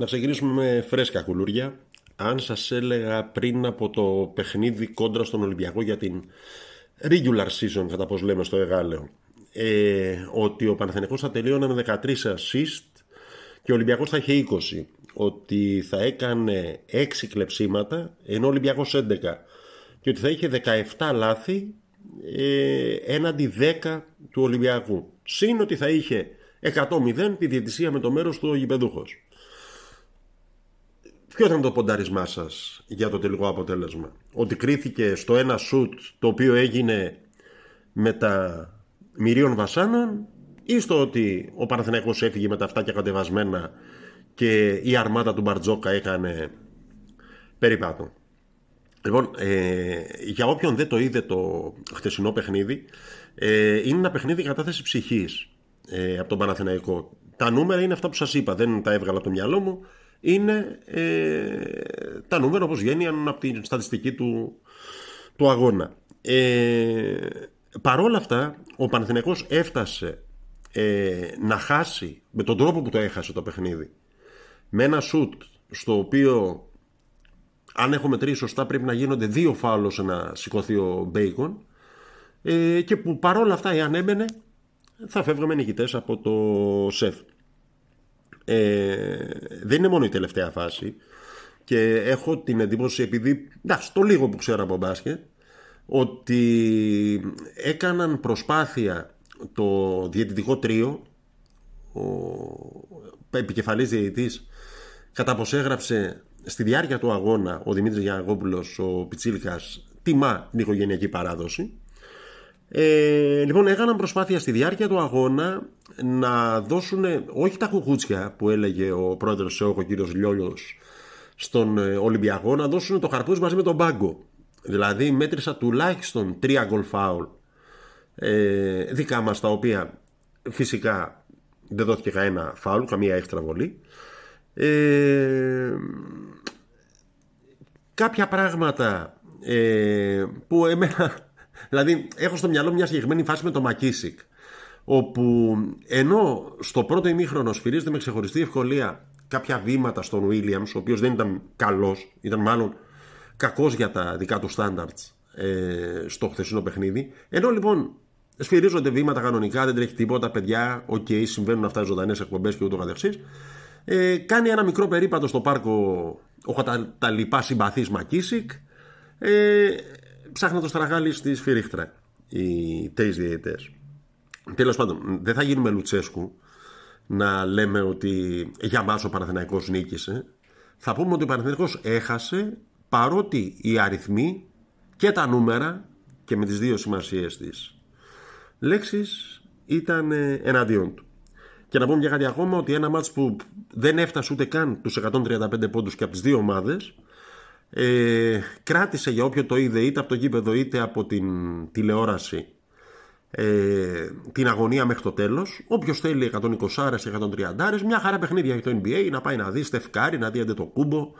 Να ξεκινήσουμε με φρέσκα κουλούρια. Αν σας έλεγα πριν από το παιχνίδι κόντρα στον Ολυμπιακό για την regular season, κατά πώς λέμε στο Εγάλεο, ε, ότι ο Παναθηναϊκός θα τελείωνε με 13 assist και ο Ολυμπιακός θα είχε 20. Ότι θα έκανε 6 κλεψίματα, ενώ ο Ολυμπιακός 11. Και ότι θα είχε 17 λάθη ε, έναντι 10 του Ολυμπιακού. Συν ότι θα είχε 100-0 τη διαιτησία με το μέρος του ο γηπεδούχος. Ποιο ήταν το ποντάρισμά σας για το τελικό αποτέλεσμα, Ότι κρίθηκε στο ένα σουτ το οποίο έγινε με τα μυρίων βασάνων ή στο ότι ο Παναθηναϊκός έφυγε με τα αυτάκια κατεβασμένα και η αρμάδα του Μπαρτζόκα έκανε περιπάτων. Λοιπόν, ε, για όποιον δεν το είδε το χτεσινό παιχνίδι, ε, είναι ένα παιχνίδι κατάθεση ψυχής ε, από τον Παναθηναϊκό. Τα νούμερα είναι αυτά που σας είπα, δεν τα έβγαλα από το μυαλό μου είναι ε, τα νούμερα όπως βγαίνουν από την στατιστική του, του αγώνα. Ε, παρόλα αυτά, ο Παναθηναϊκός έφτασε ε, να χάσει με τον τρόπο που το έχασε το παιχνίδι με ένα σουτ στο οποίο αν έχω μετρήσει σωστά πρέπει να γίνονται δύο φάουλ να σηκωθεί ο Μπέικον ε, και που παρόλα αυτά εάν έμπαινε θα φεύγαμε νικητές από το σεφ. Ε, δεν είναι μόνο η τελευταία φάση και έχω την εντύπωση επειδή εντάξει, το λίγο που ξέρω από μπάσκετ ότι έκαναν προσπάθεια το διαιτητικό τρίο ο επικεφαλής διαιτητής κατά πως έγραψε στη διάρκεια του αγώνα ο Δημήτρης Γιαναγόπουλος ο Πιτσίλικας τιμά την οικογενειακή παράδοση ε, λοιπόν, έκαναν προσπάθεια στη διάρκεια του αγώνα να δώσουν όχι τα κουκούτσια που έλεγε ο πρόεδρος ΣΕΟΚ, ο κύριος Λιόλιος, στον ε, Ολυμπιακό, να δώσουν το χαρπούς μαζί με τον πάγκο. Δηλαδή, μέτρησα τουλάχιστον τρία γκολ φάουλ ε, δικά μας, τα οποία φυσικά δεν δόθηκε κανένα φάουλ, καμία έξτρα βολή. Ε, κάποια πράγματα ε, που εμένα Δηλαδή, έχω στο μυαλό μια συγκεκριμένη φάση με το Μακίσικ. Όπου ενώ στο πρώτο ημίχρονο σφυρίζεται με ξεχωριστή ευκολία κάποια βήματα στον Βίλιαμ, ο οποίος δεν ήταν καλός, ήταν μάλλον κακός για τα δικά του στάνταρτ ε, στο χθεσινό παιχνίδι. Ενώ λοιπόν σφυρίζονται βήματα κανονικά, δεν τρέχει τίποτα, παιδιά, OK, okay, συμβαίνουν αυτά ζωντανές εκπομπές και ούτω καθεξής. Ε, κάνει ένα μικρό περίπατο στο πάρκο ο τα, τα λοιπά συμπαθής Μακίσικ. Ε, ψάχνουν το στραγάλι στη σφυρίχτρα οι τρει διαιτητές. Τέλος πάντων, δεν θα γίνουμε Λουτσέσκου να λέμε ότι για μας ο Παναθηναϊκός νίκησε. Θα πούμε ότι ο Παναθηναϊκός έχασε παρότι οι αριθμοί και τα νούμερα και με τις δύο σημασίες της λέξης ήταν εναντίον του. Και να πούμε για κάτι ακόμα ότι ένα μάτς που δεν έφτασε ούτε καν τους 135 πόντους και από τις δύο ομάδες ε, κράτησε για όποιο το είδε είτε από το γήπεδο είτε από την τηλεόραση ε, την αγωνία μέχρι το τέλος. Όποιος θέλει 120 και 130 μια χαρά παιχνίδια για το NBA να πάει να δει Στεφκάρη, να δει το κούμπο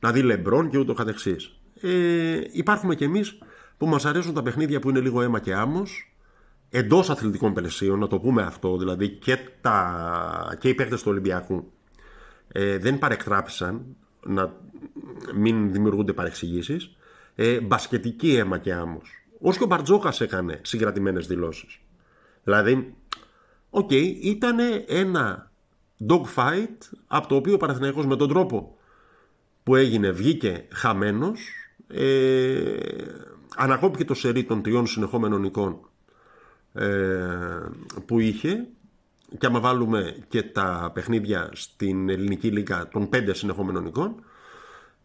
να δει Λεμπρόν και ούτω καθεξής. Ε, υπάρχουμε κι εμείς που μας αρέσουν τα παιχνίδια που είναι λίγο αίμα και άμμος εντός αθλητικών πλαισίων, να το πούμε αυτό, δηλαδή και, τα, και οι παίκτες του Ολυμπιακού ε, δεν παρεκτράπησαν να μην δημιουργούνται παρεξηγήσεις. Ε, μπασκετική αίμα και άμμος. Όσο και ο Μπαρτζόκας έκανε συγκρατημένες δηλώσεις. Δηλαδή, OK, okay, ήταν ένα dogfight από το οποίο ο Παναθηναϊκός με τον τρόπο που έγινε βγήκε χαμένος ε, ανακόπηκε το σερί των τριών συνεχόμενων νικών ε, που είχε και άμα βάλουμε και τα παιχνίδια στην ελληνική λίγκα των πέντε συνεχόμενων νικών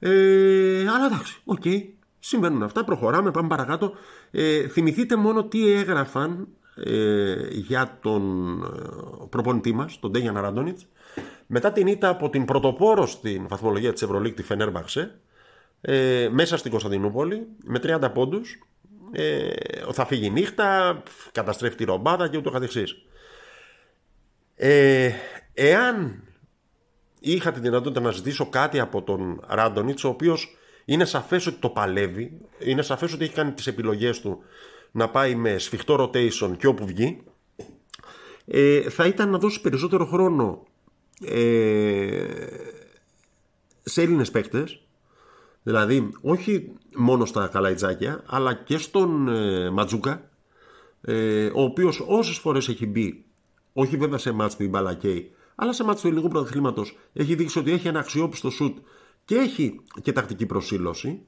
ε, αλλά εντάξει, οκ. Okay. Συμβαίνουν αυτά, προχωράμε, πάμε παρακάτω. Ε, θυμηθείτε μόνο τι έγραφαν ε, για τον ε, προπονητή μας, τον Ντέγιαν Ράντονιτς, μετά την ήττα από την πρωτοπόρο στην βαθμολογία της Ευρωλίκ, τη Φενέρμπαξε, ε, μέσα στην Κωνσταντινούπολη, με 30 πόντους, ε, θα φύγει νύχτα, καταστρέφει τη ρομπάδα και ούτω καθεξής. Ε, εάν είχα τη δυνατότητα να ζητήσω κάτι από τον Ράντονιτς, ο οποίος είναι σαφές ότι το παλεύει, είναι σαφές ότι έχει κάνει τις επιλογές του να πάει με σφιχτό rotation και όπου βγει. Ε, θα ήταν να δώσει περισσότερο χρόνο ε, σε Έλληνες παίκτες. Δηλαδή όχι μόνο στα καλαϊτζάκια αλλά και στον ε, Ματζούκα ε, ο οποίος όσες φορές έχει μπει όχι βέβαια σε μάτς που η μπάλα καίει αλλά σε μάτς του ελληνικού πρωταθλήματος έχει δείξει ότι έχει ένα αξιόπιστο σουτ και έχει και τακτική προσήλωση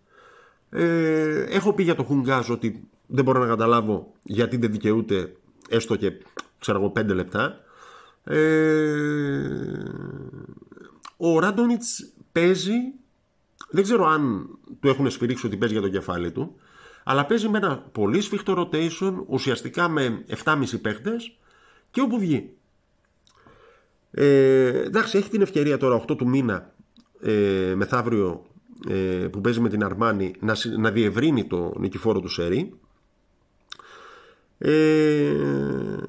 ε, έχω πει για το Χουνγκάζ ότι δεν μπορώ να καταλάβω γιατί δεν δικαιούται έστω και ξέρω εγώ πέντε λεπτά. Ε, ο Ράντονιτς παίζει, δεν ξέρω αν του έχουν σφυρίξει ότι παίζει για το κεφάλι του, αλλά παίζει με ένα πολύ σφιχτό rotation, ουσιαστικά με 7,5 παίχτες και όπου βγει. Ε, εντάξει, έχει την ευκαιρία τώρα 8 του μήνα ε, μεθαύριο ε, που παίζει με την Αρμάνη να, να διευρύνει το νικηφόρο του Σερί ε,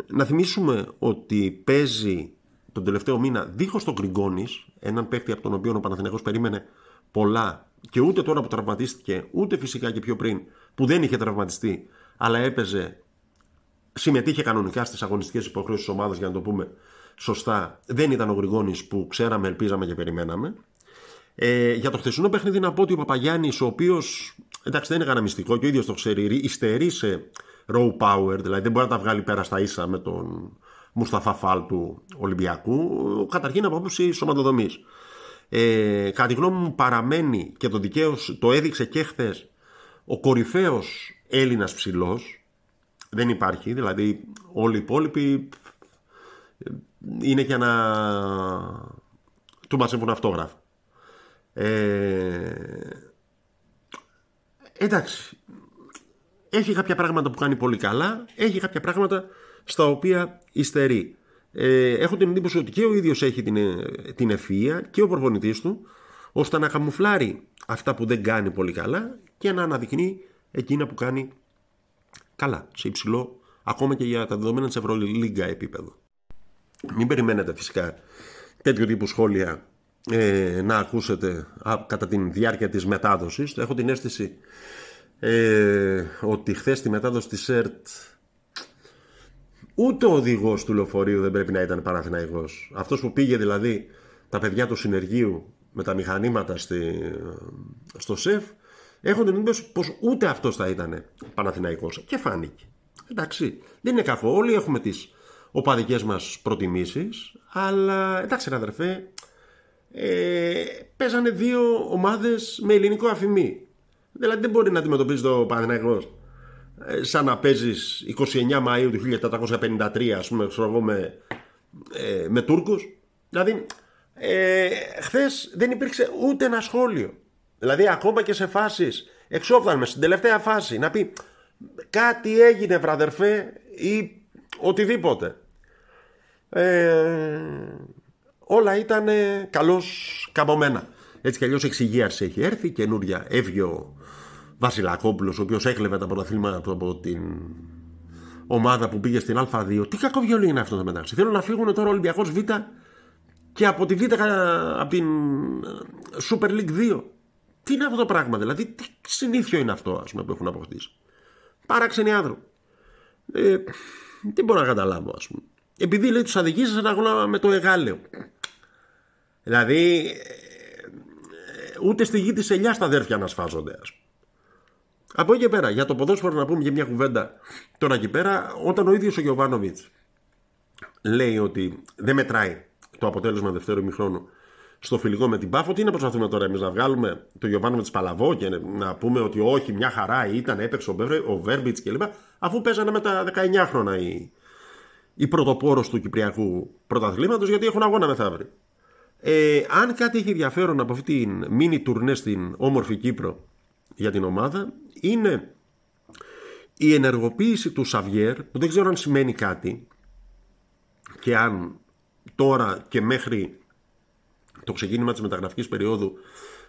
να θυμίσουμε ότι παίζει τον τελευταίο μήνα δίχως τον Γκριγκόνης έναν παίκτη από τον οποίο ο Παναθηναϊκός περίμενε πολλά και ούτε τώρα που τραυματίστηκε ούτε φυσικά και πιο πριν που δεν είχε τραυματιστεί αλλά έπαιζε συμμετείχε κανονικά στις αγωνιστικές υποχρεώσεις της ομάδας για να το πούμε σωστά δεν ήταν ο Γρηγόνης που ξέραμε, ελπίζαμε και περιμέναμε ε, για το χθεσινό παιχνίδι να πω ότι ο Παπαγιάννης, ο οποίος εντάξει δεν είναι κανένα και ο ίδιος το ξέρει, υστερεί σε raw power, δηλαδή δεν μπορεί να τα βγάλει πέρα στα ίσα με τον Μουσταφά Φάλ του Ολυμπιακού, καταρχήν από άποψη σωματοδομής. Ε, κατά τη γνώμη μου παραμένει και το δικαίως το έδειξε και χθες ο κορυφαίος Έλληνας ψηλός. Δεν υπάρχει, δηλαδή όλοι οι υπόλοιποι είναι και να του μαζεύουν αυτόγραφο. Ε, εντάξει. Έχει κάποια πράγματα που κάνει πολύ καλά, έχει κάποια πράγματα στα οποία υστερεί. Ε, έχω την εντύπωση ότι και ο ίδιος έχει την, την ευφυΐα και ο προπονητής του ώστε να καμουφλάρει αυτά που δεν κάνει πολύ καλά και να αναδεικνύει εκείνα που κάνει καλά, σε υψηλό, ακόμα και για τα δεδομένα της Ευρωλίγκα επίπεδο. Μην περιμένετε φυσικά τέτοιο τύπου σχόλια ε, να ακούσετε κατά τη διάρκεια της μετάδοσης. Έχω την αίσθηση ε, ότι χθες τη μετάδοση της ΕΡΤ ούτε ο οδηγός του λεωφορείου δεν πρέπει να ήταν Παναθηναϊκός. Αυτός που πήγε δηλαδή τα παιδιά του συνεργείου με τα μηχανήματα στη, στο ΣΕΦ έχω την εντύπωση πως ούτε αυτός θα ήταν Παναθηναϊκός και φάνηκε. Εντάξει, δεν είναι κακό. Όλοι έχουμε τις οπαδικές μας προτιμήσεις αλλά εντάξει αδερφέ ε, παίζανε δύο ομάδες με ελληνικό αφημί. Δηλαδή δεν μπορεί να αντιμετωπίζεις το Παναθηναϊκός ε, σαν να παίζεις 29 Μαΐου του 1453 ας πούμε ξέρω με, ε, με Τούρκους. Δηλαδή ε, χθες δεν υπήρξε ούτε ένα σχόλιο. Δηλαδή ακόμα και σε φάσεις εξόφθαλμες στην τελευταία φάση να πει κάτι έγινε βραδερφέ ή οτιδήποτε. Ε, όλα ήταν καλώς καμωμένα. Έτσι κι αλλιώς εξηγίαση έχει έρθει, καινούρια έβγε ο Βασιλακόπουλος, ο οποίος έκλεβε τα πρωταθλήματα από την ομάδα που πήγε στην Α2. Τι κακό βιολί είναι αυτό το μεταξύ. Θέλω να φύγουν τώρα ο Ολυμπιακός Β και από τη Β, από την Super League 2. Τι είναι αυτό το πράγμα, δηλαδή, τι συνήθιο είναι αυτό ας πούμε, που έχουν αποκτήσει. Παράξενοι άνθρωποι. Ε, δεν μπορώ να καταλάβω, ας πούμε επειδή λέει τους αδικήσει ένα αγώνα με το εγάλεο. Δηλαδή ούτε στη γη της ελιάς τα αδέρφια να σφάζονται ας Από εκεί και πέρα, για το ποδόσφαιρο να πούμε και μια κουβέντα τώρα εκεί πέρα, όταν ο ίδιος ο Γιωβάνοβιτς λέει ότι δεν μετράει το αποτέλεσμα δευτέρου ημιχρόνου στο φιλικό με την Πάφο, τι να προσπαθούμε τώρα εμείς να βγάλουμε το Γιωβάνοβιτς Παλαβό και να πούμε ότι όχι, μια χαρά ήταν, έπαιξε ο Βέρμπιτς κλπ. Αφού παίζανε με τα 19 χρόνια οι, η πρωτοπόρος του Κυπριακού πρωταθλήματος, γιατί έχουν αγώνα μεθαύριο. Ε, αν κάτι έχει ενδιαφέρον από αυτή την μίνι τουρνέ στην όμορφη Κύπρο για την ομάδα είναι η ενεργοποίηση του Σαβιέρ που δεν ξέρω αν σημαίνει κάτι και αν τώρα και μέχρι το ξεκίνημα της μεταγραφικής περίοδου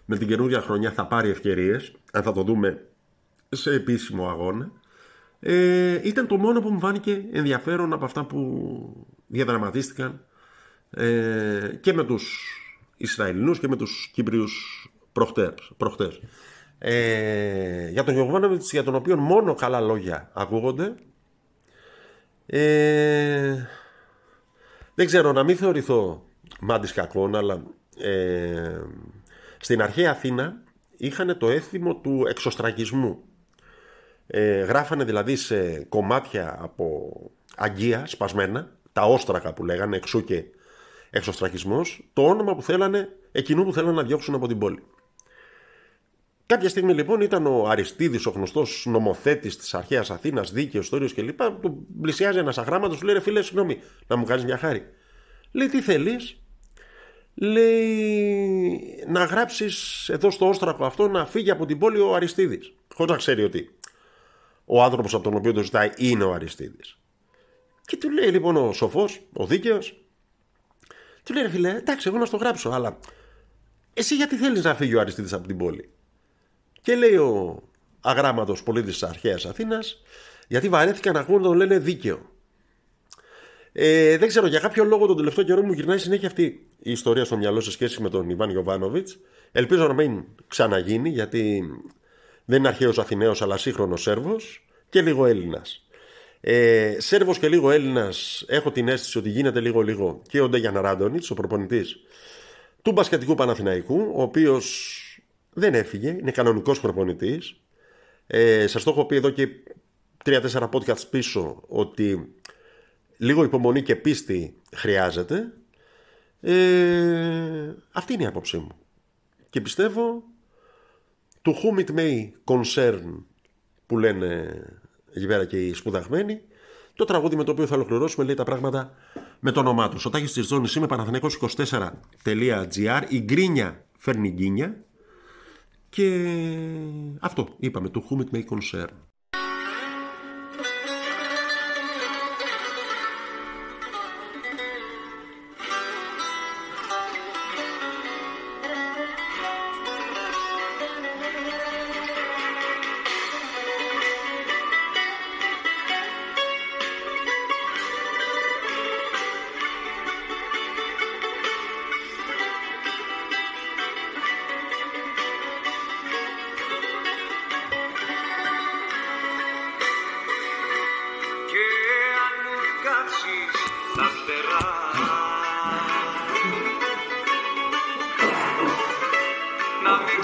με την καινούργια χρονιά θα πάρει ευκαιρίες αν θα το δούμε σε επίσημο αγώνα ε, ήταν το μόνο που μου φάνηκε ενδιαφέρον από αυτά που διαδραματίστηκαν ε, και με τους Ισραηλινούς και με τους Κύπριους προχτές. προχτές. Ε, για τον Γιωβάνοβιτς για τον οποίο μόνο καλά λόγια ακούγονται. Ε, δεν ξέρω να μην θεωρηθώ μάντης κακών, αλλά ε, στην αρχαία Αθήνα είχαν το έθιμο του εξωστραγισμού. Ε, γράφανε δηλαδή σε κομμάτια από αγκία σπασμένα, τα όστρακα που λέγανε εξού και εξωστρακισμός, το όνομα που θέλανε, εκείνου που θέλανε να διώξουν από την πόλη. Κάποια στιγμή λοιπόν ήταν ο Αριστίδης, ο γνωστός νομοθέτης της αρχαίας Αθήνας, δίκαιος, τόριο κλπ. Του πλησιάζει ένας αγράμματος, του λέει: «Ρε Φίλε, συγγνώμη, να μου κάνεις μια χάρη. Λέει: Τι θέλεις, λέει να γράψεις εδώ στο όστρακο αυτό να φύγει από την πόλη ο Αριστίδης. Χωρίς να ξέρει ότι ο άνθρωπος από τον οποίο το ζητάει είναι ο Αριστίδης. Και του λέει λοιπόν ο σοφός, ο δίκαιος, του λέει: Ρε Φίλε, εντάξει, εγώ να στο γράψω, αλλά εσύ γιατί θέλεις να φύγει ο Αριστίδης από την πόλη; Και λέει ο αγράμματος πολίτης της αρχαίας Αθήνας, γιατί βαρέθηκα να ακούω να τον λένε δίκαιο. Ε, δεν ξέρω, για κάποιο λόγο τον τελευταίο καιρό μου γυρνάει συνέχεια αυτή η ιστορία στο μυαλό σε σχέση με τον Ιβάν Γιοβάνοβιτ. Ελπίζω να μην ξαναγίνει, γιατί δεν είναι αρχαίος Αθηναίος, αλλά σύγχρονος Σέρβος και λίγο Έλληνας. Ε, Σέρβος και λίγο Έλληνας, έχω την αίσθηση ότι γίνεται λίγο-λίγο και ο Ντέγιαν Ράντονιτς, ο προπονητής του μπασκετικού Παναθηναϊκού, ο οποίος δεν έφυγε, είναι κανονικός προπονητής. Ε, Σας το έχω πει εδώ και 3-4 podcasts πίσω ότι λίγο υπομονή και πίστη χρειάζεται. Ε, αυτή είναι η άποψή μου. Και πιστεύω to whom it may concern που λένε εκεί πέρα και οι σπουδαγμένοι το τραγούδι με το οποίο θα ολοκληρώσουμε λέει τα πράγματα με το όνομά τους. Ο Τάκης της Ζώνης είμαι παναθηναίκος24.gr η γκρίνια φέρνει γκίνια και αυτό είπαμε το whom it may concern. Να μην